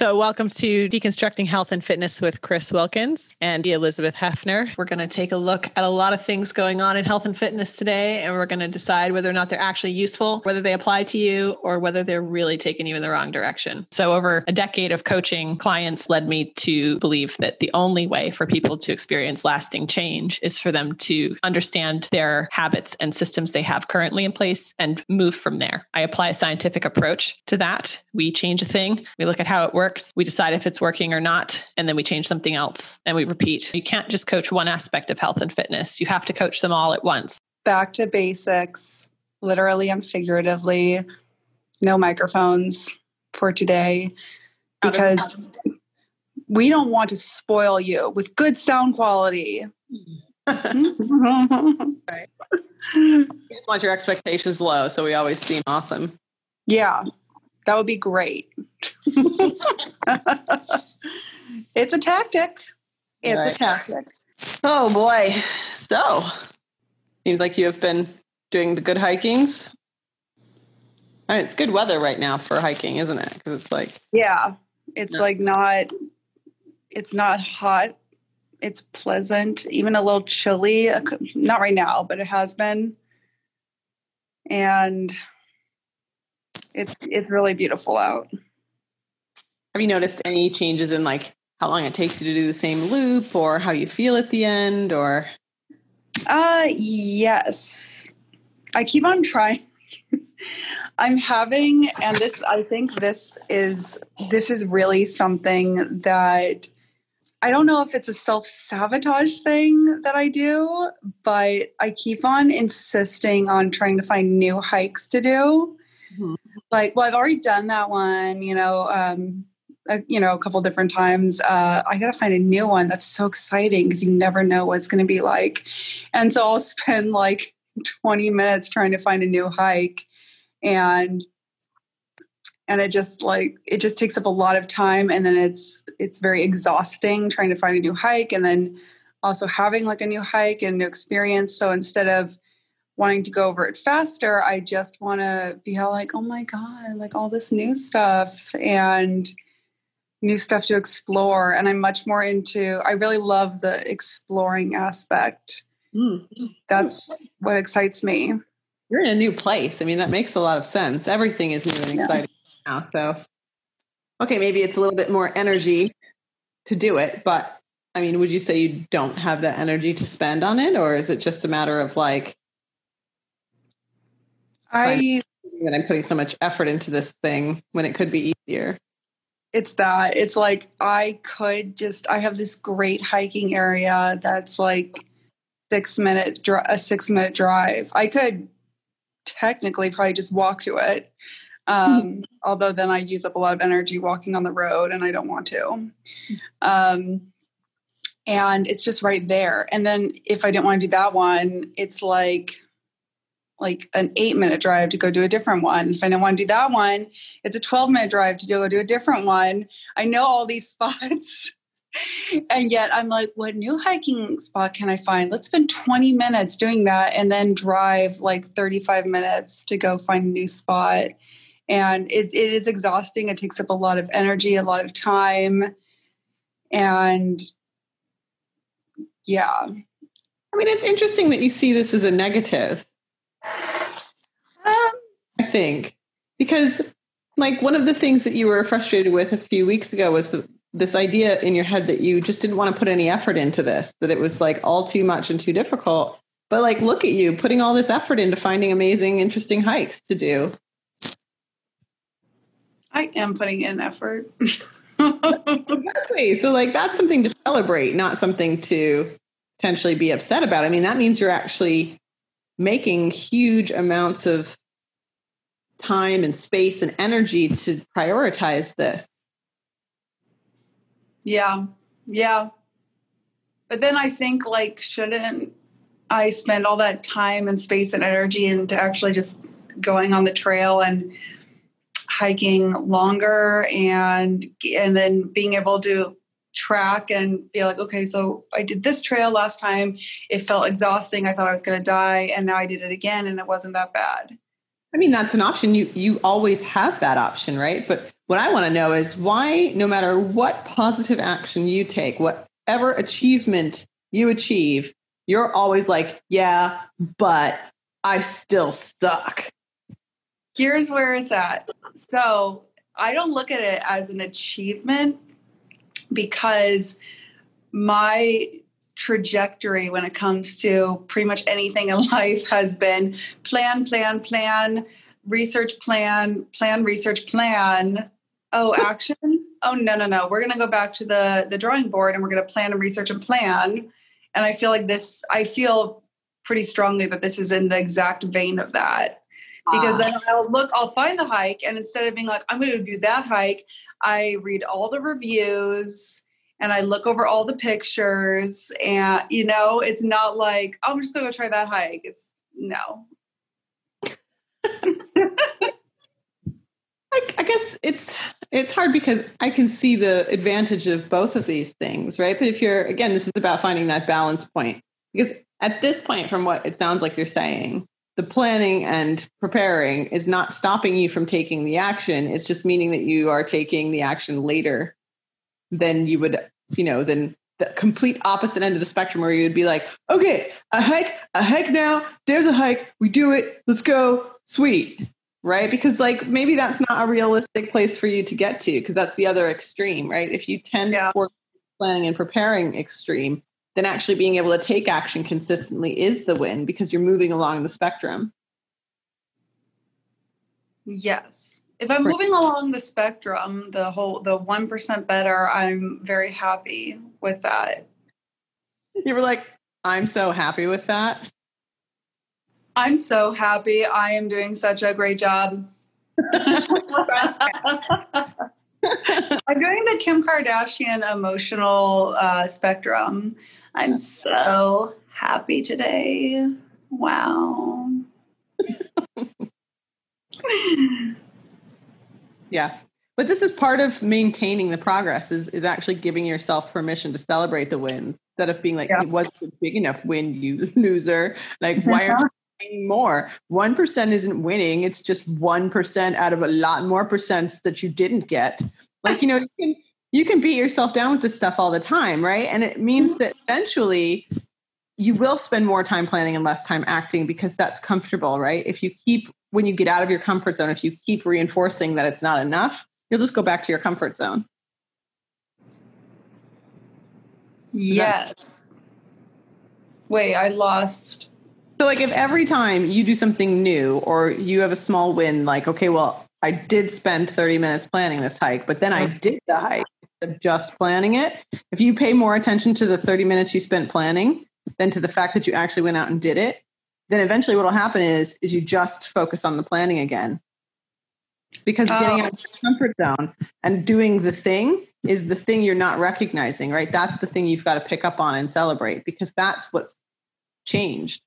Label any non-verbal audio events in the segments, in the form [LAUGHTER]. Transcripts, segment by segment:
So, welcome to Deconstructing Health and Fitness with Chris Wilkins and Elizabeth Hefner. We're going to take a look at a lot of things going on in health and fitness today, and we're going to decide whether or not they're actually useful, whether they apply to you, or whether they're really taking you in the wrong direction. So, over a decade of coaching, clients led me to believe that the only way for people to experience lasting change is for them to understand their habits and systems they have currently in place and move from there. I apply a scientific approach to that. We change a thing, we look at how it works works. We decide if it's working or not, and then we change something else and we repeat. You can't just coach one aspect of health and fitness, you have to coach them all at once. Back to basics, literally and figuratively. No microphones for today because we don't want to spoil you with good sound quality. [LAUGHS] right. We just want your expectations low, so we always seem awesome. Yeah, that would be great. it's a tactic. It's right. a tactic. Oh boy. So, seems like you have been doing the good hikings. I mean, it's good weather right now for hiking, isn't it? Because it's like yeah, it's no. like not. It's not hot. It's pleasant, even a little chilly. Not right now, but it has been. And it's it's really beautiful out. Have you noticed any changes in like how long it takes you to do the same loop or how you feel at the end or uh yes. I keep on trying. [LAUGHS] I'm having and this I think this is this is really something that I don't know if it's a self sabotage thing that I do, but I keep on insisting on trying to find new hikes to do. Mm-hmm. Like, well, I've already done that one, you know, um, a, you know, a couple different times. Uh, I got to find a new one that's so exciting because you never know what it's going to be like. And so I'll [LAUGHS] spend like 20 minutes trying to find a new hike. And and it just like it just takes up a lot of time and then it's it's very exhausting trying to find a new hike and then also having like a new hike and new experience so instead of wanting to go over it faster i just want to be all like oh my god like all this new stuff and new stuff to explore. And i'm much more into i really love the exploring aspect. Mm. that's what excites me. You're in a new place. I mean that makes a lot of sense. Everything is new and exciting yeah. now so. Okay maybe it's a little bit more energy to do it but i mean would you say you don't have that energy to spend on it or is it just a matter of like i that i'm putting so much effort into this thing when it could be easier. It's that. It's like i could just i have this great hiking area that's like six minutes a six minute drive. I could technically probably just walk to it um, mm-hmm. [LAUGHS] although then i use up a lot of energy walking on the road and i don't want to. Um, and it's just right there. And then if i didn't want to do that one it's like like an eight minute drive to go do a different one. If I don't want to do that one, it's a 12 minute drive to go do a different one. I know all these [LAUGHS] spots. and yet I'm like, what new hiking spot can I find? Let's spend 20 minutes doing that and then drive like 35 minutes to go find a new spot. And it, it is exhausting. It takes up a lot of energy, a lot of time. And yeah. I mean, it's interesting that you see this as a negative um, I think because like one of the things that you were frustrated with a few weeks ago was the, this idea in your head that you just didn't want to put any effort into this, that it was like all too much and too difficult. But like, look at you putting all this effort into finding amazing, interesting hikes to do. I am putting in effort. [LAUGHS] exactly. So like that's something to celebrate, not something to potentially be upset about. I mean, that means you're actually making huge amounts of time and space and energy to prioritize this. Yeah. Yeah. But then I think like shouldn't I spend all that time and space and energy into actually just going on the trail and hiking longer and and then being able to track and be like, okay, so I did this trail last time. It felt exhausting. I thought I was going to die, and now I did it again, and it wasn't that bad. I mean, that's an option. You you always have that option, right? But what I want to know is why, no matter what positive action you take, whatever achievement you achieve, you're always like, yeah, but I still suck. Here's where it's at. So I don't look at it as an achievement because my trajectory when it comes to pretty much anything in [LAUGHS] life has been plan, plan, plan, research plan, plan, research plan, oh [LAUGHS] action? Oh no no no. We're going to go back to the the drawing board and we're going to plan and research and plan. And i feel like this i feel pretty strongly that this is in the exact vein of that. Because ah. then i'll look i'll find the hike and instead of being like i'm going to do that hike i read all the reviews and i look over all the pictures and you know it's not like oh, i'm just going to try that hike it's no [LAUGHS] I, I guess it's it's hard because I can see the advantage of both of these things, right? But if you're again, this is about finding that balance point. Because at this point, from what it sounds like you're saying, the planning and preparing is not stopping you from taking the action. It's just meaning that you are taking the action later than you would, you know, than the complete opposite end of the spectrum where you would be like, okay, a hike, a hike now, there's a hike, we do it, let's go, sweet right? Because like maybe that's not a realistic place for you to get to because that's the other extreme, right? If you tend yeah. for planning and preparing extreme, then actually being able to take action consistently is the win because you're moving along the spectrum. Yes. If I'm moving along the spectrum, the whole the 1% better, I'm very happy with that. You were like, I'm so happy with that. I'm so happy. I am doing such a great job. [LAUGHS] I'm doing the Kim Kardashian emotional uh, spectrum. I'm so happy today. Wow. [LAUGHS] yeah. But this is part of maintaining the progress is, is actually giving yourself permission to celebrate the wins instead of being like, yeah. it wasn't a big enough win, you [LAUGHS] loser. Like, [LAUGHS] why aren't you more. 1% isn't winning. It's just 1% out of a lot more percents that you didn't get. Like, you know, you can, you can beat yourself down with this stuff all the time, right? And it means mm-hmm. that eventually you will spend more time planning and less time acting because that's comfortable, right? If you keep, when you get out of your comfort zone, if you keep reinforcing that it's not enough, you'll just go back to your comfort zone. Yes. Wait, I lost so, like, if every time you do something new or you have a small win, like, okay, well, I did spend 30 minutes planning this hike, but then I did the hike of just planning it. If you pay more attention to the 30 minutes you spent planning than to the fact that you actually went out and did it, then eventually what will happen is is you just focus on the planning again. Because oh. getting out of your comfort zone and doing the thing is the thing you're not recognizing, right? That's the thing you've got to pick up on and celebrate because that's what's changed.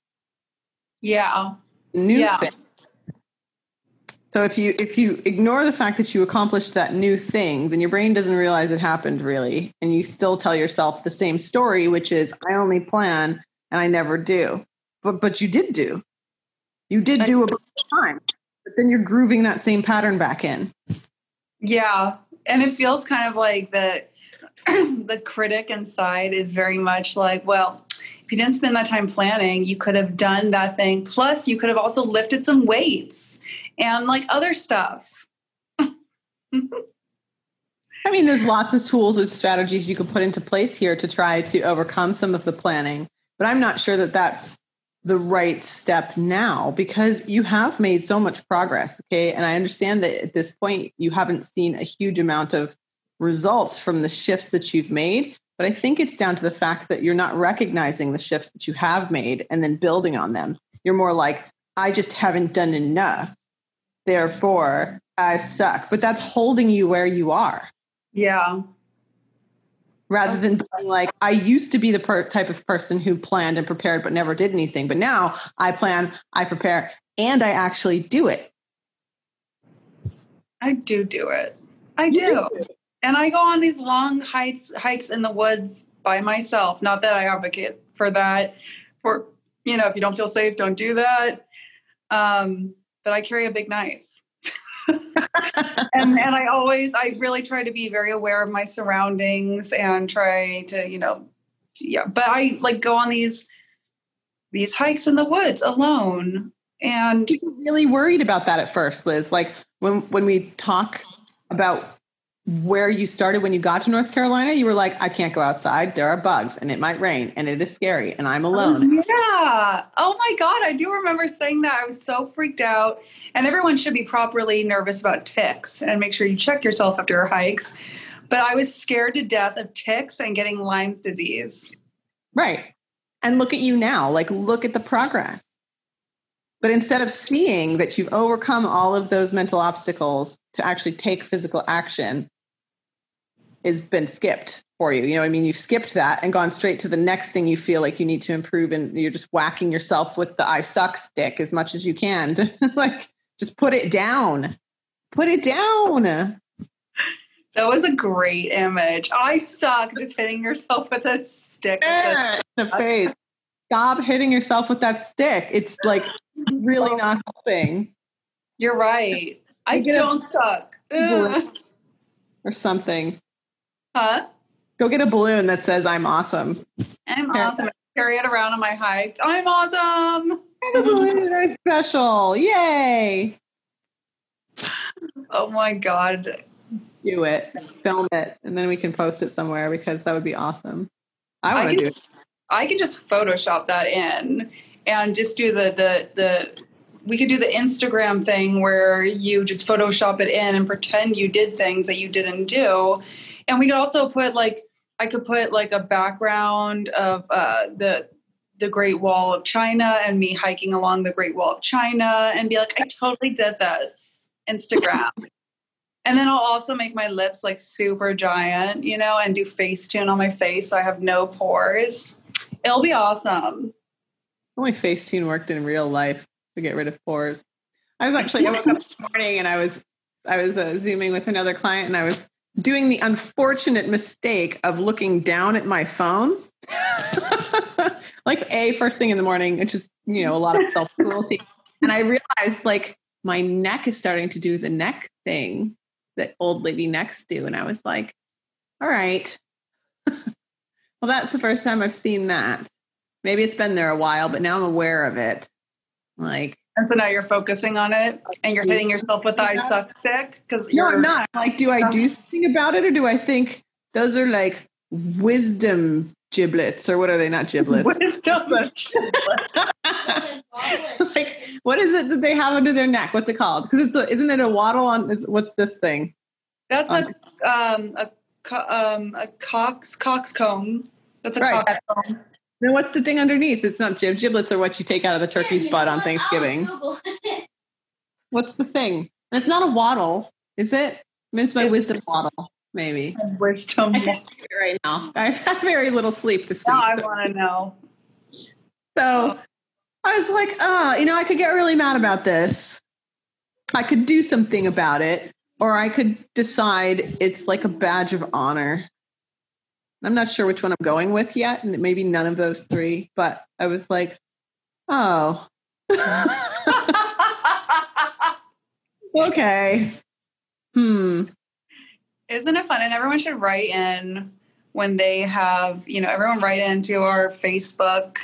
Yeah. New yeah. thing. So if you if you ignore the fact that you accomplished that new thing, then your brain doesn't realize it happened really, and you still tell yourself the same story, which is I only plan and I never do. But but you did do. You did do a bunch of times, but then you're grooving that same pattern back in. Yeah, and it feels kind of like the [CLEARS THROAT] the critic inside is very much like, well, if you didn't spend that time planning, you could have done that thing. Plus, you could have also lifted some weights and like other stuff. I mean, there's lots of tools and strategies you can put into place here to try to overcome some of the planning, but I'm not sure that that's the right step now because you have made so much progress. Okay. And I understand that at this point, you haven't seen a huge amount of results from the shifts that you've made, but I think it's down to the fact that you're not recognizing the shifts that you have made and then building on them. You're more like, I just haven't done enough. Therefore, I suck. But that's holding you where you are. Yeah. Rather than being like, I used to be the per- type of person who planned and prepared but never did anything. But now I plan, I prepare, and I actually do it. I do do it. I do. do and I go on these long hikes hikes in the woods by myself. Not that I advocate for that. For you know, if you don't feel safe, don't do that. Um, but I carry a big knife. [LAUGHS] and and I always I really try to be very aware of my surroundings and try to, you know, yeah, but I like go on these these hikes in the woods alone. And really worried about that at first, Liz. Like when when we talk about where you started when you got to North Carolina, you were like, I can't go outside. There are bugs and it might rain and it is scary and I'm oh, alone. Oh, yeah. Oh my God. I do remember saying that. I was so freaked out. And everyone should be properly nervous about ticks and make sure you check yourself after your hikes. But I was scared to death of ticks and getting Lyme's disease. Right. And look at you now. Like, look at the progress. But instead of seeing that you've overcome all of those mental obstacles to actually take physical action, is been skipped for you. You know, I mean, you've skipped that and gone straight to the next thing you feel like you need to improve, and you're just whacking yourself with the "I suck" stick as much as you can. [LAUGHS] like, just put it down. Put it down. That was a great image. I suck. Just hitting yourself with a stick. Yeah, the face. Stop hitting yourself with that stick. It's like really oh. not helping. You're right. I don't suck. Or something. Huh? Go get a balloon that says "I'm awesome." I'm awesome. Carry it around on my hike. I'm awesome. The balloon are special. Yay! Oh my god. Do it. Film it, and then we can post it somewhere because that would be awesome. I want to do it. I can just Photoshop that in and just do the the the we could do the Instagram thing where you just Photoshop it in and pretend you did things that you didn't do and we could also put like I could put like a background of uh, the the Great Wall of China and me hiking along the Great Wall of China and be like, I totally did this Instagram. [LAUGHS] and then I'll also make my lips like super giant, you know, and do Facetune on my face so I have no pores. It'll be awesome. Only Facetune worked in real life to get rid of pores. I was actually I woke up this morning and I was I was uh, zooming with another client and I was doing the unfortunate mistake of looking down at my phone. [LAUGHS] like a first thing in the morning, which is, you know, a lot of self cruelty. and I realized like my neck is starting to do the neck thing that old lady necks do. And I was like, all right. [LAUGHS] well, that's the first time I've seen that. Maybe it's been there a while, but now I'm aware of it. Like, and so now you're focusing on it and you're hitting yourself with the I suck stick because no, I'm not. Like, do I do something about it or do I think those are like wisdom giblets or what are they? Not giblets. Wisdom [LAUGHS] giblets. like, what is it that they have under their neck? What's it called? Because it's a, isn't it a wattle on? What's this thing? That's a um a um a cox coxcomb. That's a right. coxcomb. Then what's the thing underneath? It's not gib. Giblets are what you take out of the turkey's butt on Thanksgiving. what's the thing? And it's not a wattle, is it? I mean, it's my wisdom wattle, maybe. Wisdom right now. [LAUGHS] I've had very little sleep this week. Now I so. want to know. So I was like, oh, you know, I could get really mad about this. I could do something about it, or I could decide it's like a badge of honor I'm not sure which one I'm going with yet, and maybe none of those three, but I was like, oh. [LAUGHS] okay. Hmm. Isn't it fun? And everyone should write in when they have, you know, everyone write into our Facebook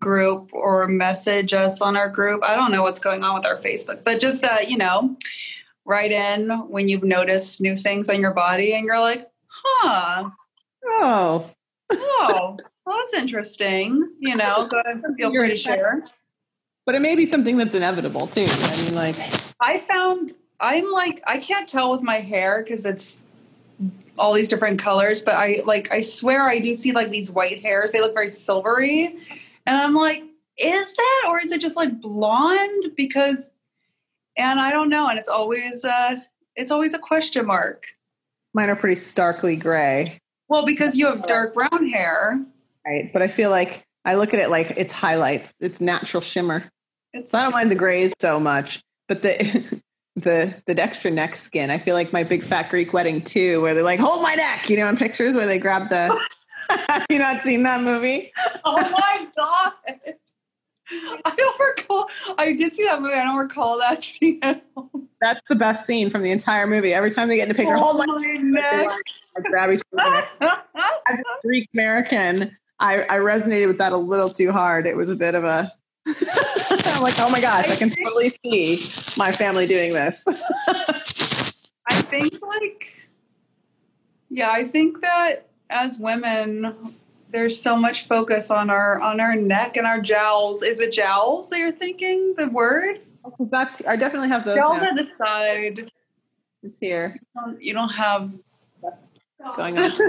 group or message us on our group. I don't know what's going on with our Facebook, but just, uh, you know, write in when you've noticed new things on your body and you're like, huh, Oh. oh, well, that's interesting. You know, [LAUGHS] go feel free to share. But it may be something that's inevitable too. I mean, like, I found I'm like I can't tell with my hair because it's all these different colors, but I like I swear I do see like these white hairs. They look very silvery, and I'm like, is that or is it just like blonde? Because, and I don't know, and it's always uh it's always a question mark. Mine are pretty starkly gray. Well, because you have uh, dark brown hair. Right. But I feel like I look at it like it's highlights, it's natural shimmer. It's, so I don't mind the grays so much, but the [LAUGHS] the the extra neck skin. I feel like my big fat Greek wedding too, where they're like, hold my neck, you know, in pictures where they grab the Have [LAUGHS] you not seen that movie? Oh my [LAUGHS] god. I don't recall. I did see that movie. I don't recall that [LAUGHS] scene. that's the best scene from the entire movie. Every time they get in a picture, Oh hold my, [LAUGHS] neck. I grab each other. As a Greek American, I, I resonated with that a little too hard. It was a bit of a. [LAUGHS] I'm like, oh my gosh, I can totally see my family doing this. I think like yeah, I think that as women there's so much focus on our on our neck and our jowls. Is it jowls that you're thinking the word? Because that's I definitely have those. Jowls now. are the side. It's here You don't- have going on. [LAUGHS]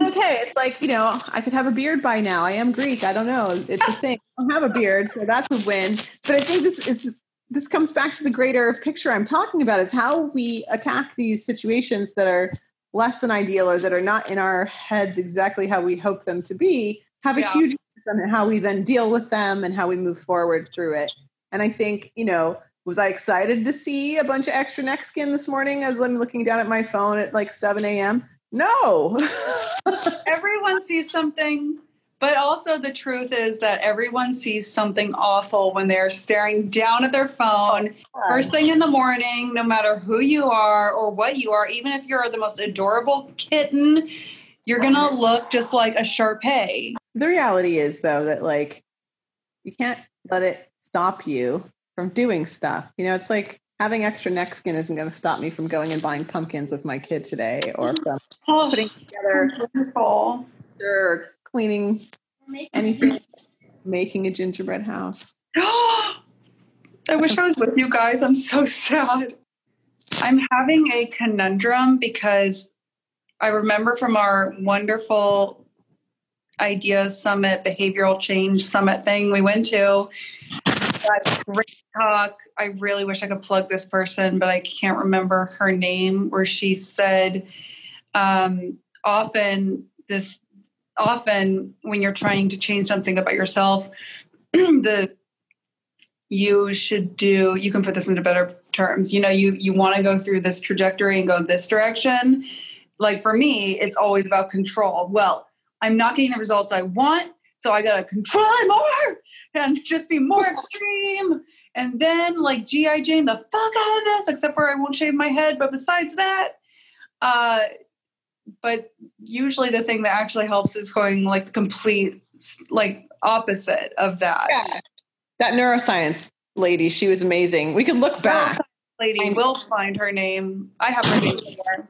It's okay. It's like you know, I could have a beard by now. I am Greek. I don't know. It's a thing. I don't have a beard, so that's a win. But I think this is this comes back to the greater picture I'm talking about is how we attack these situations that are less than ideal or that are not in our heads exactly how we hope them to be have a Yeah. huge impact on how we then deal with them and how we move forward through it. And I think, you know, was I excited to see a bunch of extra neck skin this morning as I'm looking down at my phone at like 7 a.m.? No. [LAUGHS] everyone sees something, but also the truth is that everyone sees something awful when they're staring down at their phone first thing in the morning, no matter who you are or what you are, even if you're the most adorable kitten, you're gonna look just like a Sharpei. the reality is though that like you can't let it stop you from doing stuff. You know, it's like having extra neck skin isn't going to stop me from going and buying pumpkins with my kid today or [GASPS] from Oh, putting together wonderful. or cleaning anything, making a gingerbread house. [GASPS] I wish I was with you guys. I'm so sad. I'm having a conundrum because I remember from our wonderful ideas summit, behavioral change summit thing we went to. That great talk. I really wish I could plug this person, but I can't remember her name. Where she said, um, often this, often when you're trying to change something about yourself, [CLEARS THROAT] the you should do you can put this into better terms. You know you you want to go through this trajectory and go this direction. Like for me it's always about control. Well i'm not getting the results i want so i gotta control it more [LAUGHS] and just be more extreme. And then like gi jane the fuck out of this except for i won't shave my head but besides that uh but usually the thing that actually helps is going like the complete like opposite of that Yeah. That neuroscience lady, she was amazing. We could look back. lady I will find her name. I have her name somewhere.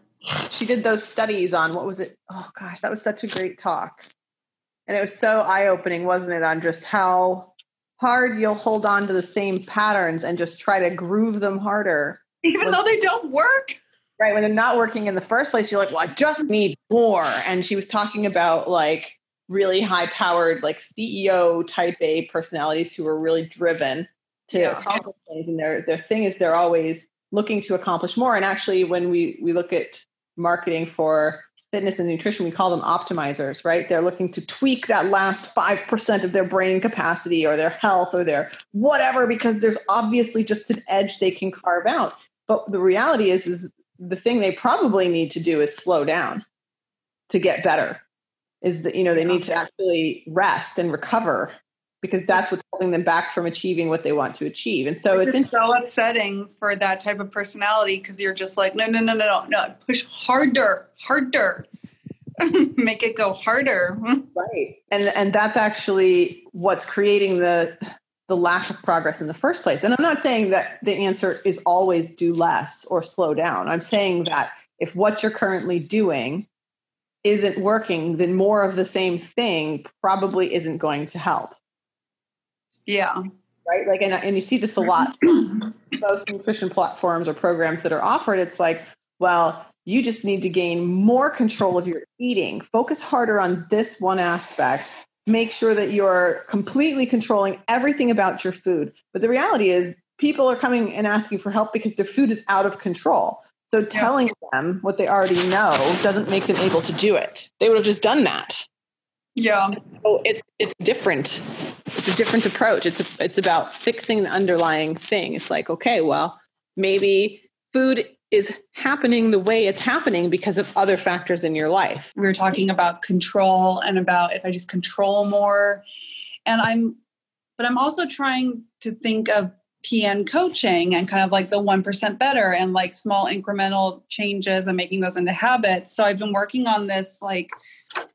She did those studies on what was it? Oh gosh, that was such a great talk. And it was so eye opening, wasn't it, on just how hard you'll hold on to the same patterns and just try to groove them harder. Even though they don't work. Right. When they're not working in the first place, you're like, well, I just need more. And she was talking about like really high powered, like CEO type A personalities who are really driven to Yeah. accomplish things. And their their thing is they're always looking to accomplish more. And actually when we we look at marketing for fitness and nutrition, we call them optimizers, right? They're looking to tweak that last 5% of their brain capacity or their health or their whatever, because there's obviously just an edge they can carve out. But the reality is, is the thing they probably need to do is slow down to get better. Is that, you know, they need to actually rest and recover because that's what's holding them back from achieving what they want to achieve. And so Which it's so upsetting for that type of personality because you're just like, no, no, no, no, no, no, push harder, harder. [LAUGHS] Make it go harder. [LAUGHS] right. And and that's actually what's creating the the lack of progress in the first place. And I'm not saying that the answer is always do less or slow down. I'm saying that if what you're currently doing isn't working, then more of the same thing probably isn't going to help. Yeah. Right. Like, and, uh, and you see this a lot. [CLEARS THROAT] Most nutrition platforms or programs that are offered, it's like, well, you just need to gain more control of your eating. Focus harder on this one aspect. Make sure that you're completely controlling everything about your food. But the reality is, people are coming and asking for help because their food is out of control. So telling them what they already know doesn't make them able to do it. They would have just done that. Yeah. So it's it's different. It's a different approach. It's a, it's about fixing the underlying thing. It's like, okay, well, maybe food is happening the way it's happening because of other factors in your life. We were talking about control and about if I just control more. And I'm, but I'm also trying to think of PN coaching and kind of like the 1% better and like small incremental changes and making those into habits. So I've been working on this like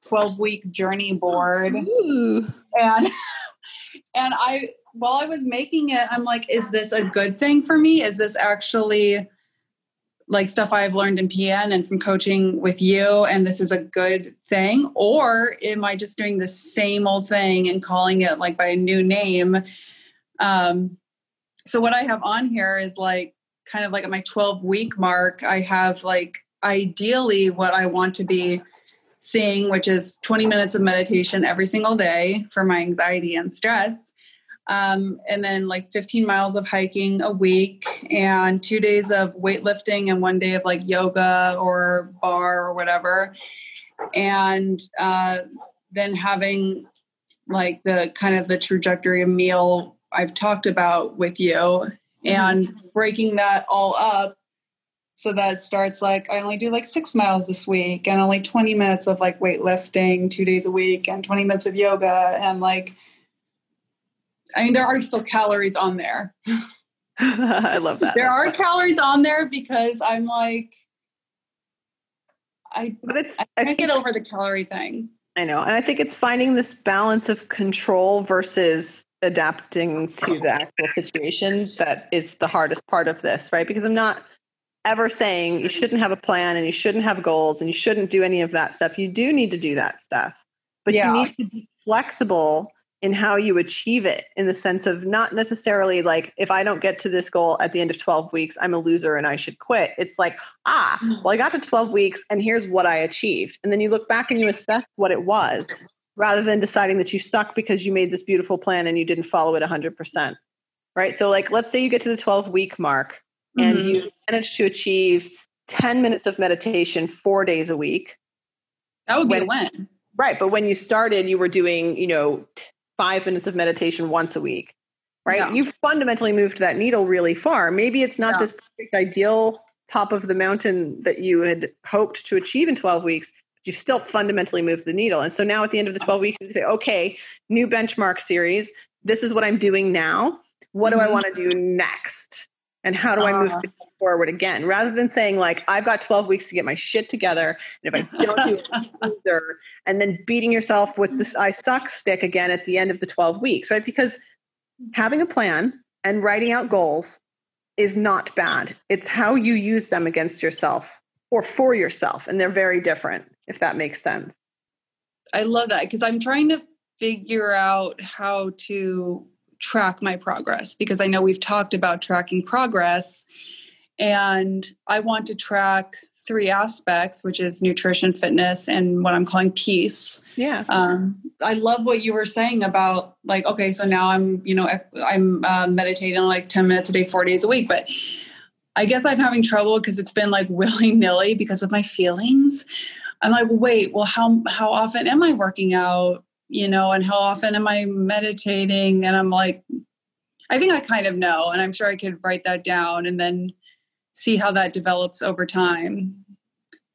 12 week journey board. Ooh. And [LAUGHS] and I while I was making it, I'm like, is this a good thing for me? Is this actually like stuff I've learned in PN and from coaching with you, and this is a good thing? Or am I just doing the same old thing and calling it like by a new name? Um, so what I have on here is like kind of like at my 12 week mark, I have like ideally what I want to be seeing, which is 20 minutes of meditation every single day for my anxiety and stress. Um, and then like 15 miles of hiking a week and two days of weightlifting and one day of like yoga or barre or whatever and uh, then having like the kind of the trajectory of meal i've talked about with you mm-hmm. and breaking that all up so that starts like i only do like six miles this week and only 20 minutes of like weightlifting two days a week and 20 minutes of yoga and like I mean, there are still calories on there. [LAUGHS] [LAUGHS] I love that. There are calories on there because I'm like, I, but it's, I can't I get over the calorie thing. I know. And I think it's finding this balance of control versus adapting to the actual situation that is the hardest part of this, right? Because I'm not ever saying you shouldn't have a plan and you shouldn't have goals and you shouldn't do any of that stuff. You do need to do that stuff, but yeah. you need to be flexible in how you achieve it in the sense of not necessarily like if i don't get to this goal at the end of 12 weeks i'm a loser and i should quit. It's like ah well i got to 12 weeks and here's what i achieved. And then you look back and you assess what it was rather than deciding that you stuck because you made this beautiful plan and you didn't follow it 100% right? So like let's say you get to the 12 week mark and mm-hmm. you manage to achieve 10 minutes of meditation four days a week. That would be when, a win. Right but when you started you were doing you know five minutes of meditation once a week, right? Yeah. You've fundamentally moved that needle really far. Maybe it's not yeah. this perfect ideal top of the mountain that you had hoped to achieve in 12 weeks, but you've still fundamentally moved the needle. And so now at the end of the 12 weeks, you say, okay, new benchmark series. This is what I'm doing now. What mm-hmm. do I mm-hmm. want to do next? And how do I move uh, forward again? Rather than saying like, I've got 12 weeks to get my shit together. And if I don't do [LAUGHS] it, either, and then beating yourself with this I suck stick again at the end of the 12 weeks, right? Because having a plan and writing out goals is not bad. It's how you use them against yourself or for yourself. And they're very different, if that makes sense. I love that because I'm trying to figure out how to track my progress because I know we've talked about tracking progress. And I want to track three aspects, which is nutrition, fitness, and what I'm calling peace. Yeah. Um, I love what you were saying about like, okay, so now I'm, you know, I'm uh, meditating like 10 minutes a day, four days a week, but I guess I'm having trouble because it's been like [LAUGHS] willy nilly because of my feelings. I'm like, wait, well, how how often am I working out? You know, and how often am I meditating? And I'm like, I think I kind of know, and I'm sure I could write that down and then see how that develops over time.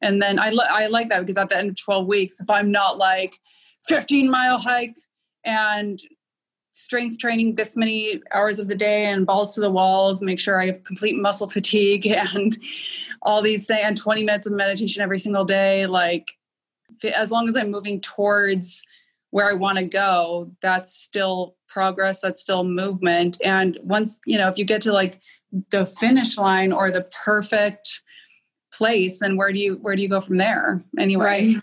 And then I, li- I like that because at the end of 12 weeks, if I'm not like 15 mile hike and strength training this many hours of the day and balls to the walls, make sure I have complete muscle fatigue [LAUGHS] and all these things, and 20 minutes of meditation every single day, like as long as I'm moving towards where I want to go, that's still progress, that's still movement. And once, you know, if you get to like the finish line or the perfect place, then where do you where do you go from there anyway? Right.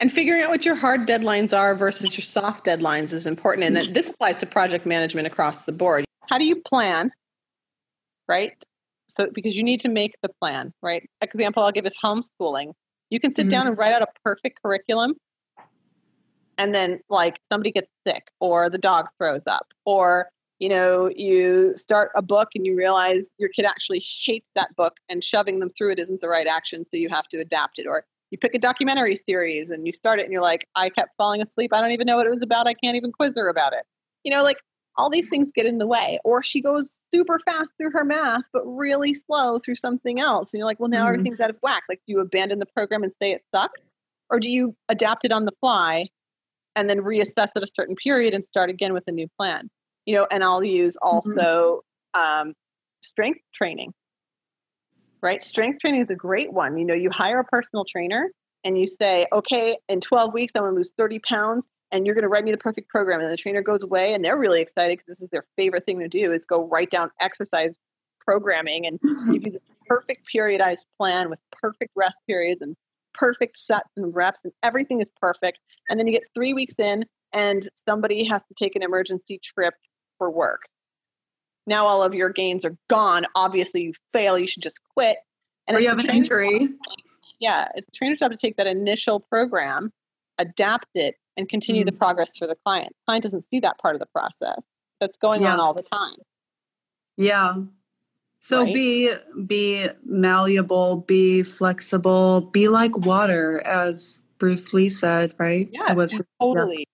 And figuring out what your hard deadlines are versus your soft deadlines is important. And this applies to project management across the board. How do you plan? Right? So because you need to make the plan, right? Example I'll give is homeschooling. You can sit mm-hmm. down and write out a perfect curriculum and then like somebody gets sick or the dog throws up or you know, you start a book and you realize your kid actually hates that book and shoving them through it isn't the right action. So you have to adapt it. Or you pick a documentary series and you start it and you're like, I kept falling asleep. I don't even know what it was about. I can't even quiz her about it. You know, like all these things get in the way. Or she goes super fast through her math, but really slow through something else. And you're like, well, now mm-hmm. everything's out of whack. Like, do you abandon the program and say it sucks? Or do you adapt it on the fly and then reassess at a certain period and start again with a new plan? you know, and I'll use mm-hmm. also um, strength training, right? Strength training is a great one. You know, you hire a personal trainer and you say, okay, in 12 weeks, I'm going to lose 30 pounds and you're going to write me the perfect program. And the trainer goes away and they're really excited because this is their favorite thing to do is go write down exercise programming and give you the [LAUGHS] perfect periodized plan with perfect rest periods and perfect sets and reps and everything is perfect. And then you get three weeks in and somebody has to take an emergency trip for work. Now all of your gains are gone. Obviously, you fail. You should just quit. And or you have an injury. Yeah, it's the trainer's job to take that initial program, adapt it, and continue mm. the progress for the client. The client doesn't see that part of the process. That's going yeah. on all the time. Yeah. So right? be be malleable, be flexible, be like water, as Bruce Lee said, right? Yeah, was totally.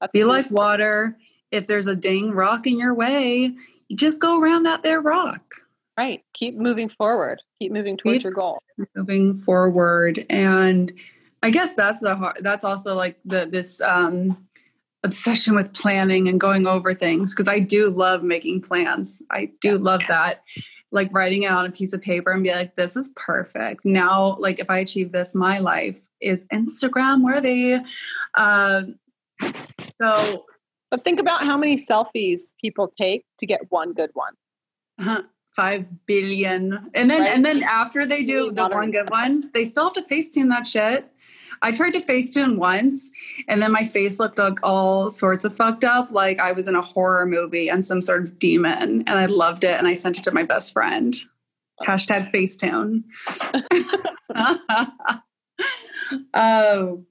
Yes. Be like water. If there's a dang rock in your way, you just go around that there rock. Right. Keep moving forward. Keep moving towards Keep your goal. Moving forward. And I guess that's the hard that's also like the this um obsession with planning and going over things because I do love making plans. I do love that. Like writing it on a piece of paper and be like, this is perfect. Now, like if I achieve this, my life is Instagram worthy. Um, so but think about how many selfies people take to get one good one. Uh-huh. Five billion. And then right? and then after they do the one good one, they still have to FaceTune that shit. I tried to FaceTune once and then my face looked like all sorts of fucked up, like I was in a horror movie and some sort of demon. And I loved it and I sent it to my best friend. Hashtag Facetune. [LAUGHS] oh,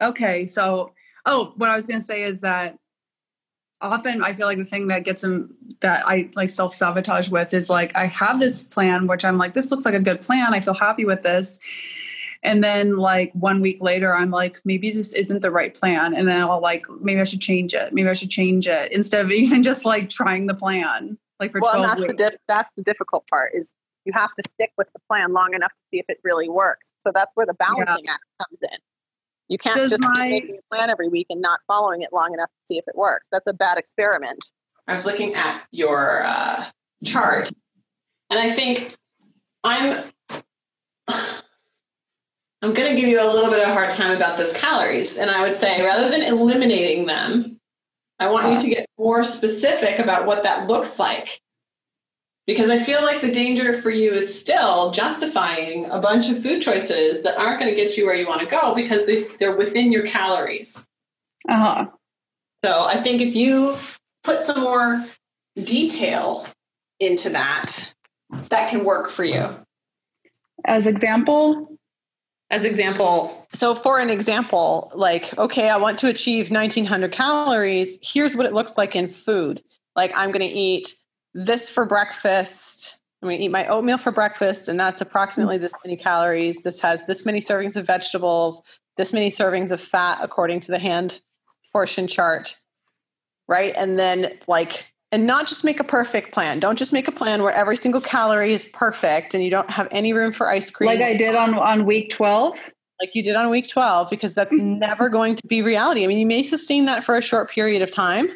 okay. So, oh, what I was going to say is that often I feel like the thing that gets them that I like self sabotage with is like I have this plan, which I'm like, this looks like a good plan. I feel happy with this. And then like one week later, I'm like, maybe this isn't the right plan. And then I'll like, maybe I should change it. Maybe I should change it instead of [LAUGHS] even just like trying the plan. Like for well, 12 that's weeks. the diff- that's the difficult part is you have to stick with the plan long enough to see if it really works. So that's where the balancing yeah. act comes in. You can't Does just my, keep making a plan every week and not following it long enough to see if it works. That's a bad experiment. I was looking at your uh, chart, and I think I'm I'm going to give you a little bit of a hard time about those calories. And I would say rather than eliminating them, I want you to get more specific about what that looks like because I feel like the danger for you is still justifying a bunch of food choices that aren't going to get you where you want to go because they, they're within your calories. Uh huh. So I think if you put some more detail into that, that can work for you. As example? As example, so for an example, like, okay, I want to achieve 1900 calories. Here's what it looks like in food. Like, I'm going to eat this for breakfast. I'm going to eat my oatmeal for breakfast, and that's approximately this many calories. This has this many servings of vegetables, this many servings of fat, according to the hand portion chart. Right. And then, like, and not just make a perfect plan. Don't just make a plan where every single calorie is perfect and you don't have any room for ice cream. Like I did on, on week 12 like you did on week 12 because that's [LAUGHS] never going to be reality. I mean, you may sustain that for a short period of time,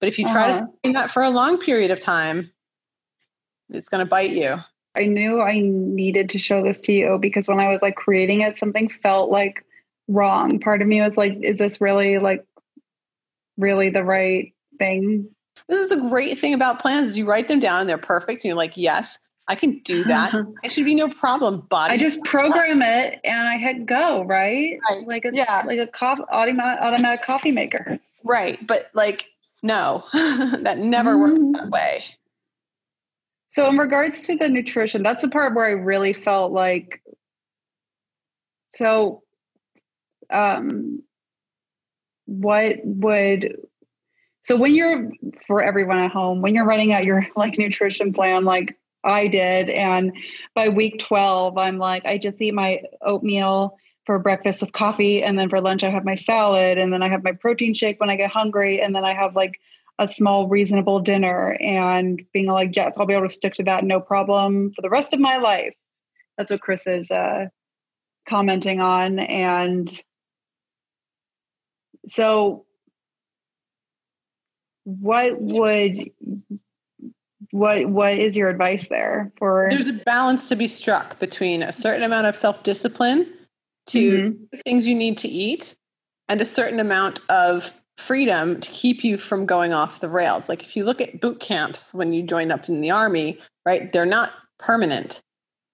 but if you try uh-huh. to sustain that for a long period of time, it's going to bite you. I knew I needed to show this to you because when I was like creating it, something felt like wrong. Part of me was like, is this really like really the right thing? This is the great thing about plans is you write them down and they're perfect and you're like, yes, I can do that. [LAUGHS] it should be no problem, body. I just [LAUGHS] program it and I hit go, right? right. Like a yeah. like a coffee automatic automatic coffee maker. Right. But like no, [LAUGHS] that never mm-hmm. works that way. So, in regards to the nutrition, that's the part where I really felt like, so, um, what would, so when you're, for everyone at home, when you're writing out your [LAUGHS] like nutrition plan, like I did, and by week 12, I'm like, I just eat my oatmeal for breakfast with coffee and then for lunch i have my salad and then i have my protein shake when i get hungry and then i have like a small reasonable dinner and being like yes i'll be able to stick to that no problem for the rest of my life. That's what chris is uh, commenting on and so what would what what is your advice there for There's a balance to be struck between a certain amount of self-discipline to Mhm. the things you need to eat and a certain amount of freedom to keep you from going off the rails. Like if you look at boot camps when you join up in the army, right? They're not permanent.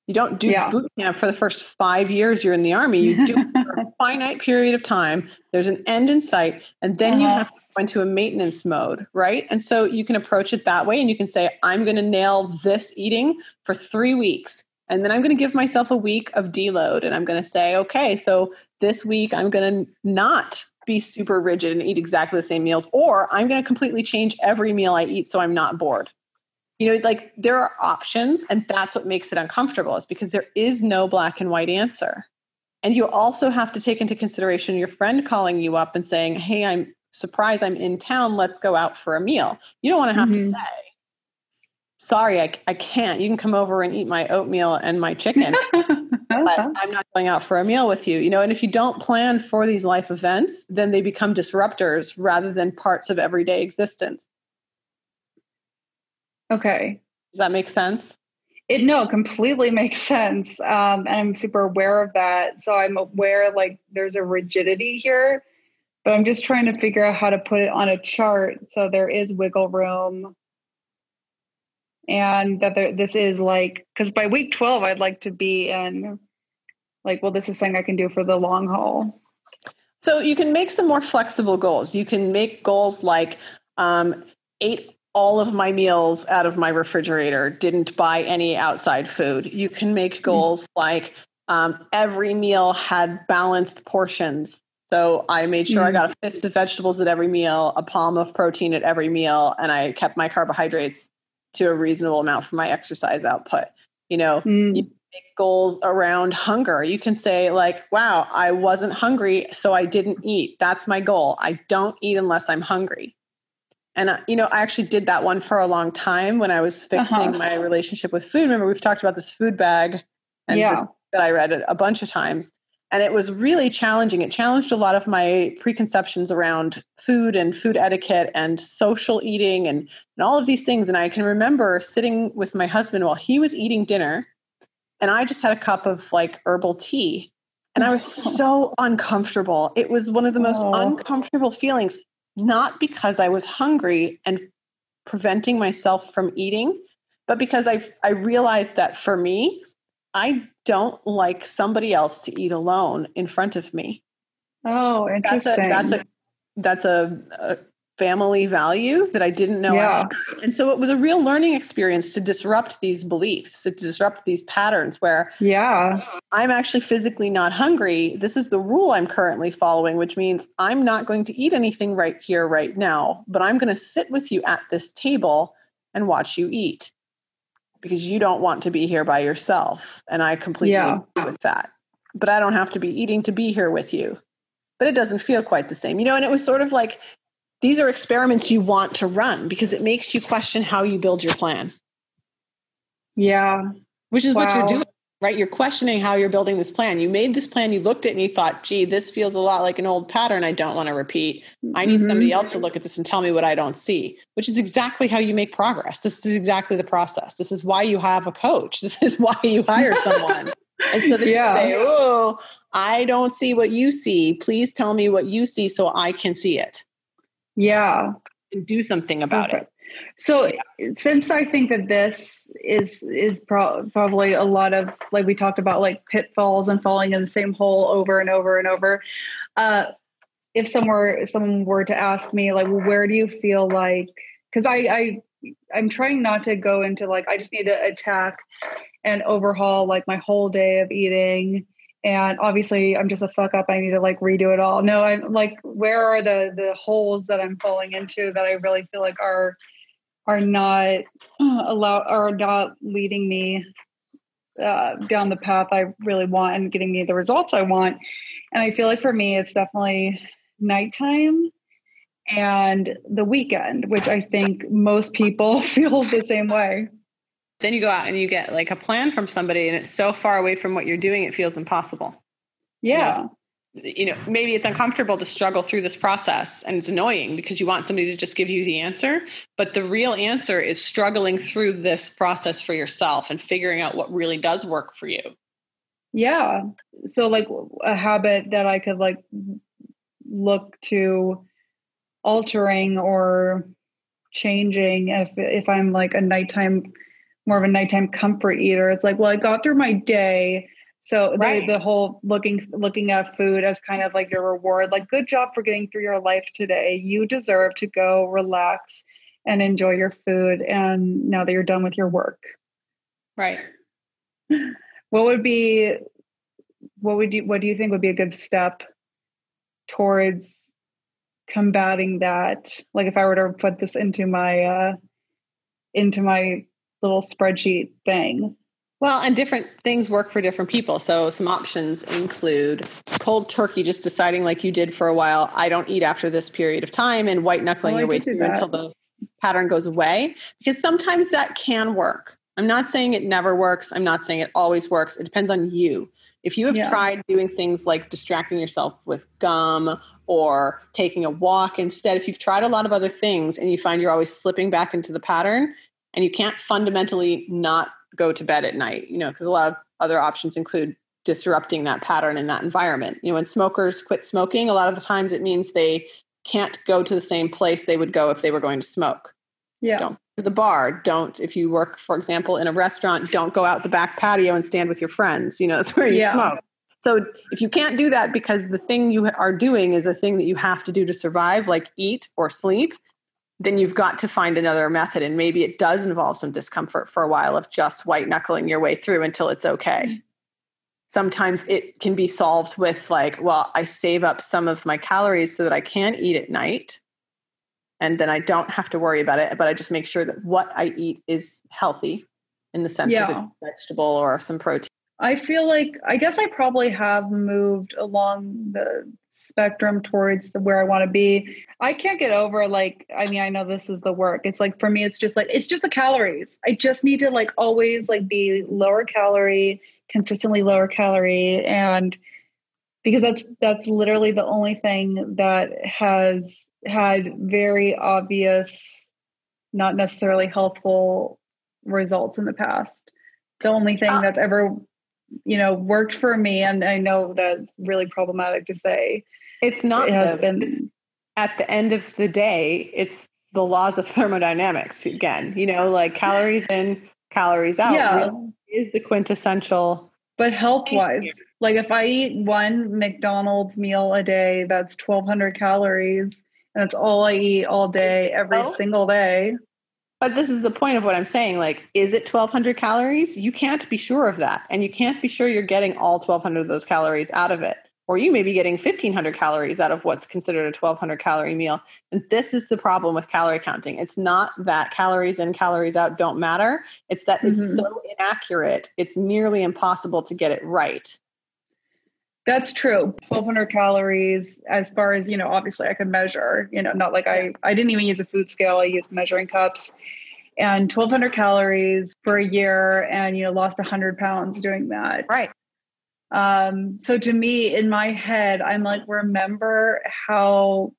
You don't do Yeah. boot camp for the first five years you're in the army. You do it [LAUGHS] for finite period of time. There's an end in sight, and then you Uh-huh. have to go into a maintenance mode, right? And so you can approach it that way, and you can say, "I'm going to nail this eating for three weeks." And then I'm going to give myself a week of deload and I'm going to say, okay, so this week I'm going to not be super rigid and eat exactly the same meals, or I'm going to completely change every meal I eat so I'm not bored. You know, like there are options, and that's what makes it uncomfortable, is because there is no black and white answer. And you also have to take into consideration your friend calling you up and saying, hey, I'm surprised I'm in town. Let's go out for a meal. You don't want to have Mhm. to say, sorry, I, I can't. You can come over and eat my oatmeal and my chicken but [LAUGHS] I'm not going out for a meal with you. You know, and if you don't plan for these life events, then they become disruptors rather than parts of everyday existence. okay Does that make sense? It no completely makes sense um and i'm super aware of that. So i'm aware like there's a rigidity here but i'm just trying to figure out how to put it on a chart so there is wiggle room. And that there, this is like because by week 12 i'd like to be in like well this is something i can do for the long haul. So you can make some more flexible goals. You can make goals like um, ate all of my meals out of my refrigerator, didn't buy any outside food. You can make goals like um, every meal had balanced portions. So I made sure I Mm. got a fist of vegetables at every meal, a palm of protein at every meal, and I kept my carbohydrates to a reasonable amount for my exercise output. You know, Mm, You- make goals around hunger. You can say, like, wow, I wasn't hungry, so I didn't eat. That's my goal. I don't eat unless I'm hungry. And, uh, you know, I actually did that one for a long time when I was fixing Uh-huh. my relationship with food. Remember, we've talked about this food bag and Yeah. that I read it a bunch of times. And it was really challenging. It challenged a lot of my preconceptions around food and food etiquette and social eating and, and all of these things. And I can remember sitting with my husband while he was eating dinner and I just had a cup of like herbal tea. And I was [LAUGHS] so uncomfortable. It was one of the most Oh. uncomfortable feelings, not because I was hungry and preventing myself from eating, but because I I realized that for me, I don't like somebody else to eat alone in front of me. oh That's a interesting that's a that's a, a family value that I didn't know. Yeah. And so it was a real learning experience to disrupt these beliefs, to disrupt these patterns where yeah I'm actually physically not hungry. This is the rule I'm currently following, which means I'm not going to eat anything right here, right now, but I'm going to sit with you at this table and watch you eat because you don't want to be here by yourself. And I completely Yeah. agree with that. But I don't have to be eating to be here with you. But it doesn't feel quite the same. You know, and it was sort of like these are experiments you want to run because it makes you question how you build your plan. Yeah. Which is what you're doing right? You're questioning how you're building this plan. You made this plan you looked at it and you thought gee this feels a lot like an old pattern i don't want to repeat. I need Mhm. somebody else to look at this and tell me what i don't see which is exactly how you make progress. This is exactly the process. This is why you have a coach. This is why you hire someone. And so that Yeah. you say oh i don't see what you see. Please tell me what you see so i can see it yeah and do something about Perfect. So, since I think that this is is pro- probably a lot of like we talked about like pitfalls and falling in the same hole over and over and over. Uh, if someone someone were to ask me like, well, where do you feel like? Because I I I'm trying not to go into like I just need to attack and overhaul like my whole day of eating and obviously i'm just a fuck up. I need to like redo it all. No i'm like where are the the holes that i'm falling into that i really feel like are are not uh, allow are not leading me uh, down the path i really want and getting me the results i want. And i feel like for me it's definitely nighttime and the weekend which i think most people [LAUGHS] feel the same way then you go out and you get like a plan from somebody and it's so far away from what you're doing it feels impossible yeah you know, maybe it's uncomfortable to struggle through this process and it's annoying because you want somebody to just give you the answer. But the real answer is struggling through this process for yourself and figuring out what really does work for you. Yeah. So, like a habit that I could like look to altering or changing if if I'm like a nighttime more of a nighttime comfort eater. It's like, well, I got through my day so right. the, the whole looking looking at food as kind of like your reward, like good job for getting through your life today. You deserve to go relax and enjoy your food. And now that you're done with your work, right? What would be what would you what do you think would be a good step towards combating that? Like if I were to put this into my uh into my little spreadsheet thing well, and different things work for different people. So some options include cold turkey, just deciding like you did for a while, I don't eat after this period of time, and white knuckling oh, your way through until the pattern goes away. Because sometimes that can work. I'm not saying it never works. I'm not saying it always works. It depends on you. If you have yeah. tried doing things like distracting yourself with gum or taking a walk instead, if you've tried a lot of other things and you find you're always slipping back into the pattern and you can't fundamentally not go to bed at night, you know, because a lot of other options include disrupting that pattern in that environment. You know, when smokers quit smoking, a lot of the times it means they can't go to the same place they would go if they were going to smoke. Yeah. Don't to the bar. Don't if you work, for example, in a restaurant, don't go out the back patio and stand with your friends. You know, [LAUGHS] that's where you yeah. smoke. So if you can't do that because the thing you are doing is a thing that you have to do to survive, like eat or sleep, then you've got to find another method. And maybe it does involve some discomfort for a while of just white knuckling your way through until it's okay. Mm-hmm. Sometimes it can be solved with, like, well, I save up some of my calories so that I can eat at night. And then I don't have to worry about it, but I just make sure that what I eat is healthy in the sense yeah. of a vegetable or some protein. I feel like I guess I probably have moved along the spectrum towards the where I want to be. I can't get over like I mean I know this is the work. It's like for me it's just like it's just the calories. I just need to like always like be lower calorie, consistently lower calorie and because that's that's literally the only thing that has had very obvious not necessarily helpful results in the past. The only thing uh, that's ever you know worked for me and i know that's really problematic to say. It's not it has been at the end of the day it's the laws of [LAUGHS] thermodynamics again you know like calories in calories out. Yeah. really is the quintessential but health wise like if i eat one mcdonald's meal a day that's 1200 calories and that's all i eat all day every oh. single day but this is the point of what I'm saying. Like, is it 1200 calories? You can't be sure of that. And you can't be sure you're getting all 1200 of those calories out of it. Or you may be getting 1500 calories out of what's considered a 1200 calorie meal. And this is the problem with calorie counting. It's not that calories in, calories out don't matter. It's that mm-hmm. it's so inaccurate, it's nearly impossible to get it right. That's true. 1200 calories as far as, you know, obviously I could measure, you know, not like I I didn't even use a food scale. I used measuring cups and 1200 calories for a year and you know lost 100 pounds doing that. Right. Um so to me in my head I'm like remember how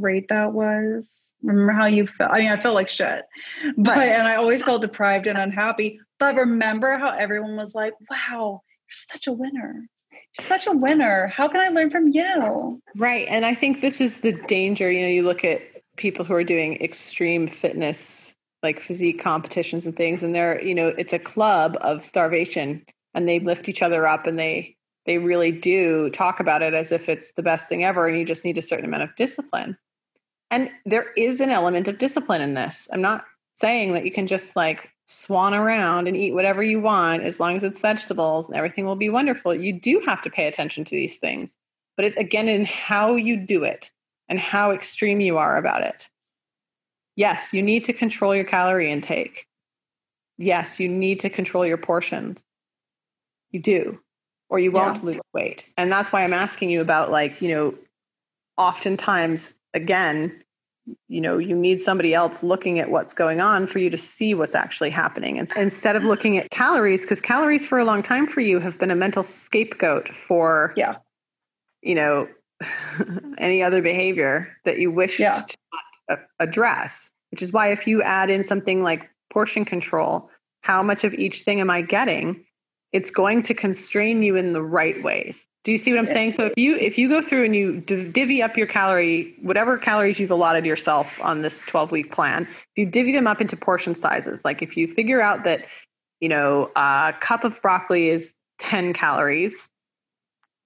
great that was. Remember how you felt? I mean, I felt like shit, [LAUGHS] but right. and I always felt deprived and unhappy. But remember how everyone was like, "Wow, you're such a winner." Such a winner. How can I learn from you? Right. And I think this is the danger. You know, you look at people who are doing extreme fitness, like physique competitions and things, and they're, you know, it's a club of starvation and they lift each other up and they, they really do talk about it as if it's the best thing ever and you just need a certain amount of discipline. And there is an element of discipline in this. I'm not saying that you can just like swan around and eat whatever you want as long as it's vegetables and everything will be wonderful. You do have to pay attention to these things, but it's again in how you do it and how extreme you are about it. Yes, you need to control your calorie intake. Yes, you need to control your portions. You do, or you won't yeah. lose weight. And that's why I'm asking you about like, you know, oftentimes, again, you know you need somebody else looking at what's going on for you to see what's actually happening and instead of looking at calories because calories for a long time for you have been a mental scapegoat for yeah you know, [LAUGHS] any other behavior that you wish Yeah. to address. Which is why if you add in something like portion control, how much of each thing am I getting? It's going to constrain you in the right ways. Do you see what I'm saying? So if you if you go through and you div- divvy up your calorie, whatever calories you've allotted yourself on this 12 week plan, if you divvy them up into portion sizes, like if you figure out that you know a cup of broccoli is 10 calories,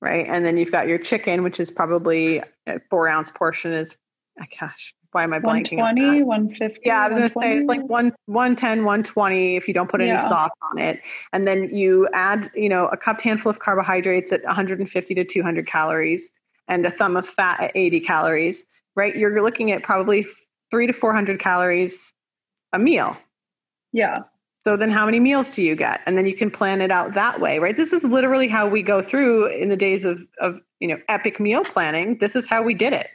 right, and then you've got your chicken, which is probably a four ounce portion, is oh gosh, why am I blanking? on 120, that? 150. Yeah, I was going to say it's like one, 110, 120 if you don't put any Yeah. sauce on it. And then you add, you know, a cupped handful of carbohydrates at 150 to 200 calories and a thumb of fat at 80 calories, right? You're looking at probably three to 400 calories a meal. Yeah. So then how many meals do you get? And then you can plan it out that way, right? This is literally how we go through in the days of, of you know, epic meal planning. This is how we did it.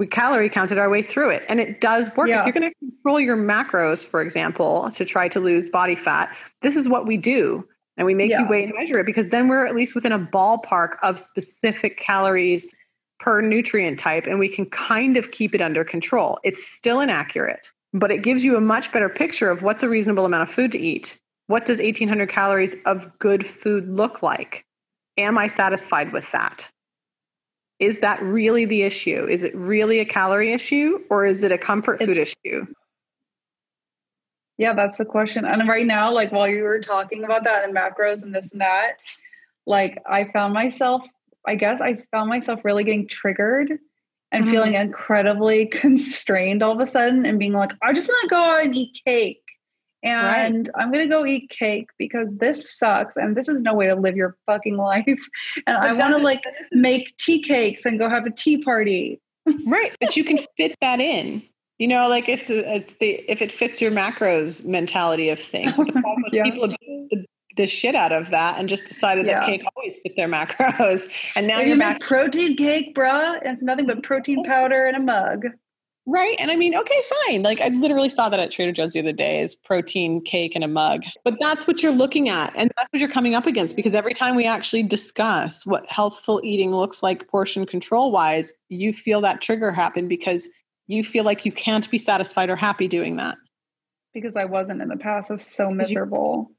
We calorie counted our way through it. And it does work. Yeah. If you're going to control your macros, for example, to try to lose body fat, this is what we do. And we make Yeah. you weigh and measure it because then we're at least within a ballpark of specific calories per nutrient type and we can kind of keep it under control. It's still inaccurate, but it gives you a much better picture of what's a reasonable amount of food to eat. What does 1800 calories of good food look like? Am I satisfied with that? Is that really the issue? Is it really a calorie issue or is it a comfort food It's- issue? Yeah, that's the question. And right now, like while you were talking about that and macros and this and that, like I found myself, I guess I found myself really getting triggered and Mhm. feeling incredibly [LAUGHS] constrained all of a sudden and being like, I just want to go out and eat cake. And I'm going to go eat cake because this sucks and this is no way to live your fucking [LAUGHS] life. And I want to like make tea cakes and go have a tea party. [LAUGHS] right but you can fit that in you know like if the, it's the if it fits your macros mentality of things the problem [LAUGHS] is Yeah. people abused the, the shit out of that and just decided Yeah. that cake always fit their macros and now If you're you make protein cake, bruh, and it's nothing but protein oh. powder in a mug. Right and i mean okay fine like i literally saw that at trader joe's the other day is protein cake in a mug but that's what you're looking at and that's what you're coming up against because every time we actually discuss what healthful eating looks like portion control wise you feel that trigger happen because you feel like you can't be satisfied or happy doing that because I wasn't in the past. I was so miserable.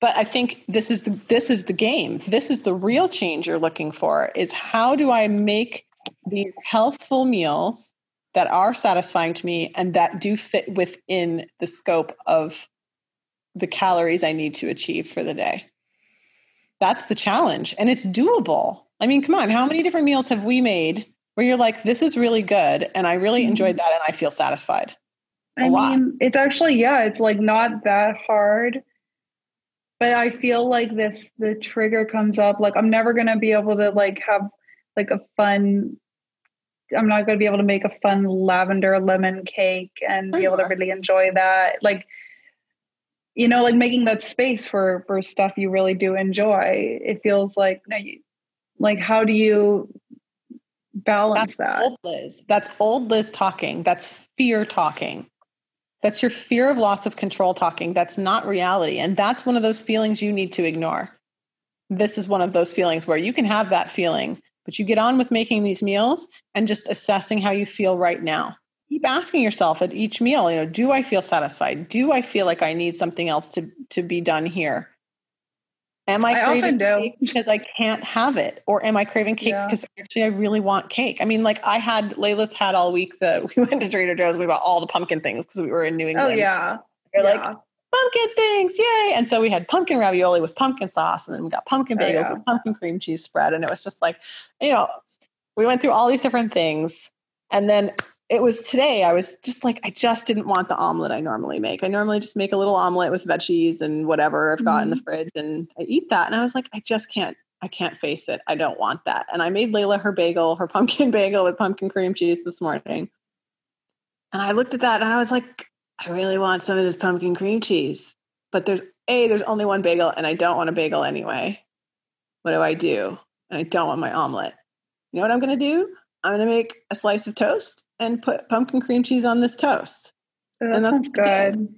but i think this is the this is the game this is the real change you're looking for is how do i make these healthful meals that are satisfying to me and that do fit within the scope of the calories i need to achieve for the day that's the challenge and it's doable i mean come on how many different meals have we made where you're like this is really good and i really Mhm. enjoyed that and i feel satisfied I a lot. mean, it's actually yeah, it's like not that hard. But I feel like this the trigger comes up like I'm never going to be able to like have like a fun I'm not going to be able to make a fun lavender lemon cake and be able to uh-huh. really enjoy that. Like you know, like making that space for for stuff you really do enjoy. It feels like no, you, like how do you balance That's that? old Liz. That's old Liz talking. That's fear talking. That's your fear of loss of control talking. That's not reality. And that's one of those feelings you need to ignore. This is one of those feelings where you can have that feeling, but you get on with making these meals and just assessing how you feel right now. Keep asking yourself at each meal, you know, do I feel satisfied? Do I feel like I need something else to, to be done here? Am I, I craving cake because I can't have it? Or am I craving cake Yeah. because actually I really want cake? I mean, like I had Layla's had all week the [LAUGHS] we went to Trader Joe's, we bought all the pumpkin things because we were in New oh, England. Oh yeah. They're like Yeah. Pumpkin things, yay. And so we had pumpkin ravioli with pumpkin sauce, and then we got pumpkin Oh, bagels yeah. with pumpkin cream cheese spread. And it was just like, you know, we went through all these different things. And then it was today, I was just like, I just didn't want the omelet I normally make. I normally just make a little omelet with veggies and whatever I've got in the fridge and I eat that. And I was like, I just can't, I can't face it. I don't want that. And I made Layla her bagel, her [LAUGHS] pumpkin bagel with pumpkin cream cheese this morning. And I looked at that and I was like, I really want some of this pumpkin cream cheese. But there's A, there's only one bagel and I don't want a bagel anyway. What do I do? And I don't want my omelet. You know what I'm going to do? I'm going to make a slice of toast and put pumpkin cream cheese on this toast. Oh, And that that's I did. good.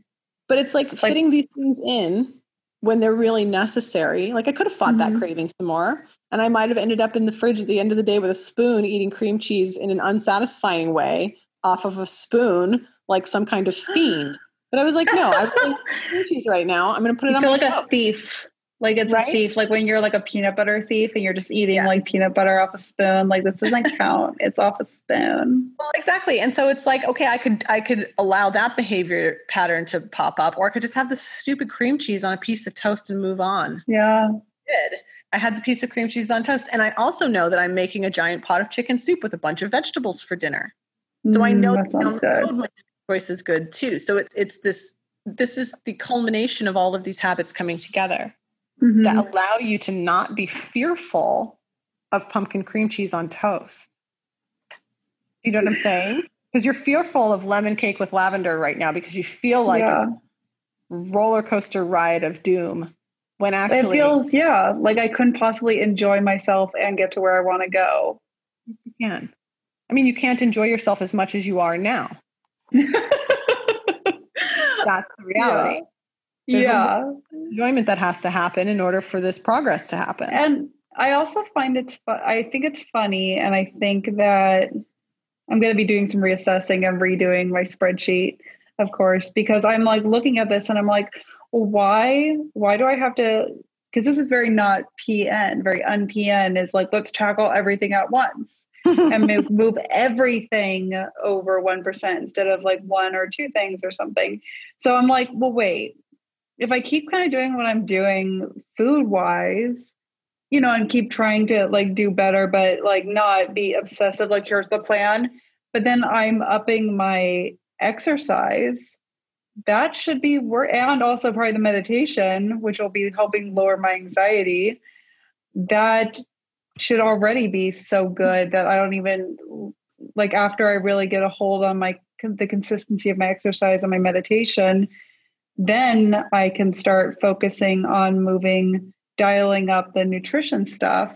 But it's like, fitting these things in when they're really necessary. Like I could have fought that Mhm. craving some more. And I might have ended up in the fridge at the end of the day with a spoon eating cream cheese in an unsatisfying way off of a spoon, like some kind of fiend. But I was like, no, I want cream cheese right now. I'm going to put it you on feel like a thief. Like it's Right? a thief. Like when you're like a peanut butter thief and you're just eating Yeah. like peanut butter off a spoon. Like this doesn't [LAUGHS] count. It's off a spoon. Well, exactly. And so it's like, okay, I could I could allow that behavior pattern to pop up, or I could just have the stupid cream cheese on a piece of toast and move on. Yeah. Did. I had the piece of cream cheese on toast, and I also know that I'm making a giant pot of chicken soup with a bunch of vegetables for dinner. So I Mm, know that sounds good. Choice is good too. So it's it's this this is the culmination of all of these habits coming together Mhm. that allow you to not be fearful of pumpkin cream cheese on toast. You know what I'm saying? Because you're fearful of lemon cake with lavender right now because you feel like yeah. a roller coaster ride of doom. When actually It feels yeah, like I couldn't possibly enjoy myself and get to where I want to go. you can. I mean, you can't enjoy yourself as much as you are now. [LAUGHS] That's the reality. A yeah. Enjoyment that has to happen in order for this progress to happen. And I also find it's fu- I think it's funny and I think that I'm going to be doing some reassessing and redoing my spreadsheet of course because I'm like looking at this and I'm like why why do I have to because this is very not PN very unPN is like let's tackle everything at once and move, move everything over 1% instead of like one or two things or something. So I'm like, well, wait, if I keep kind of doing what I'm doing food wise, you know, and keep trying to like do better, but like not be obsessive, like here's the plan. But then I'm upping my exercise. That should be work, and also probably the meditation, which will be helping lower my anxiety. That should already be so good that I don't even like after I really get a hold on my the consistency of my exercise and my meditation, then I can start focusing on moving, dialing up the nutrition stuff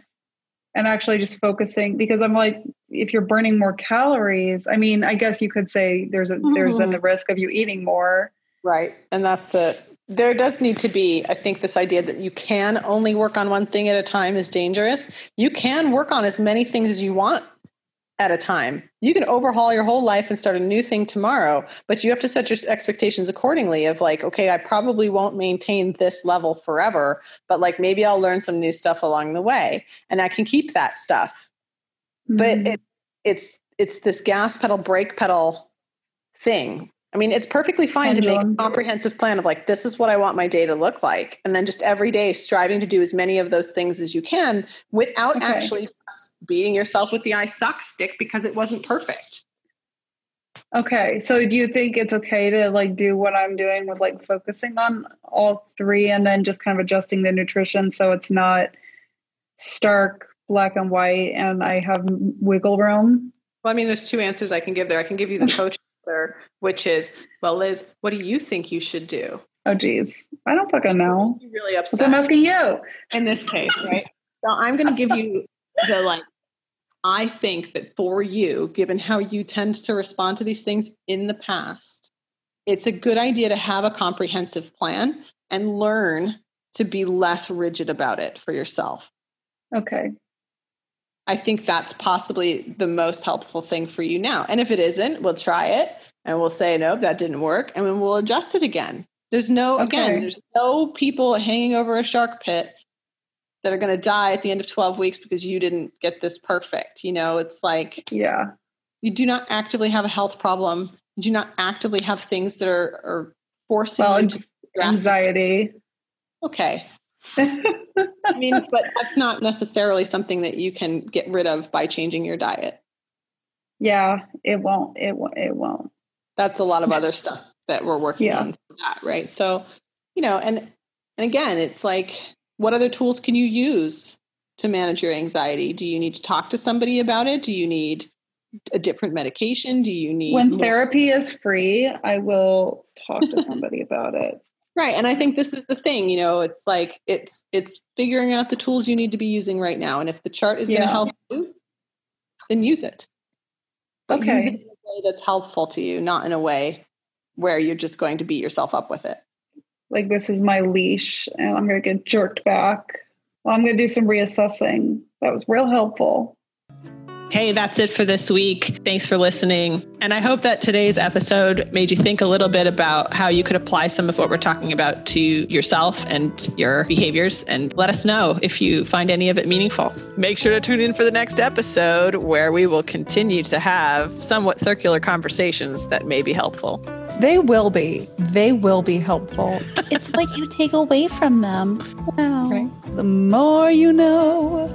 and actually just focusing because I'm like, if you're burning more calories, I mean, I guess you could say there's a there's then mm-hmm. the risk of you eating more. Right. And that's the, there does need to be, I think, this idea that you can only work on one thing at a time is dangerous. You can work on as many things as you want at a time. You can overhaul your whole life and start a new thing tomorrow, but you have to set your expectations accordingly of like, okay, I probably won't maintain this level forever, but like maybe I'll learn some new stuff along the way and I can keep that stuff. But Mhm. it, it's it's this gas pedal brake pedal thing I mean, it's perfectly fine to make a comprehensive plan of like, this is what I want my day to look like. And then just every day striving to do as many of those things as you can without Okay. actually beating yourself with the I suck stick because it wasn't perfect. Okay. So do you think it's okay to like do what I'm doing with like focusing on all three and then just kind of adjusting the nutrition so it's not stark black and white and I have wiggle room? Well, I mean, there's two answers I can give there. I can give you the [LAUGHS] coach answer, which is, well, Liz, what do you think you should do? Oh geez. I don't fucking know. You really That's what I'm asking you. in this case, right? [LAUGHS] So I'm going to give you the like, I think that for you, given how you tend to respond to these things in the past, it's a good idea to have a comprehensive plan and learn to be less rigid about it for yourself. Okay. I think that's possibly the most helpful thing for you now. And if it isn't, we'll try it and we'll say, no, that didn't work. And then we'll adjust it again. There's no, again, there's no people hanging over a shark pit that are going to die at the end of 12 weeks because you didn't get this perfect. You know, it's like Yeah. you do not actively have a health problem. You do not actively have things that are, are forcing Well, you to anxiety. Okay. I mean, but that's not necessarily something that you can get rid of by changing your diet. yeah, it won't. It won't. It won't. that's a lot of [LAUGHS] other stuff that we're working Yeah. on for that right so you know and and again it's like what other tools can you use to manage your anxiety do you need to talk to somebody about it do you need a different medication do you need When more- therapy is free, I will talk to somebody about it. Right and i think this is the thing you know it's like it's it's figuring out the tools you need to be using right now and if the chart is going to help you then use it But use Okay. it in a way that's helpful to you not in a way where you're just going to beat yourself up with it Like this is my leash, and I'm going to get jerked back. Well, I'm going to do some reassessing. That was real helpful. Hey, that's it for this week. Thanks for listening. And I hope that today's episode made you think a little bit about how you could apply some of what we're talking about to yourself and your behaviors. And let us know if you find any of it meaningful. Make sure to tune in for the next episode where we will continue to have somewhat circular conversations that may be helpful. They will be. They will be helpful. [LAUGHS] it's what you take away from them. Wow. Right. The more you know.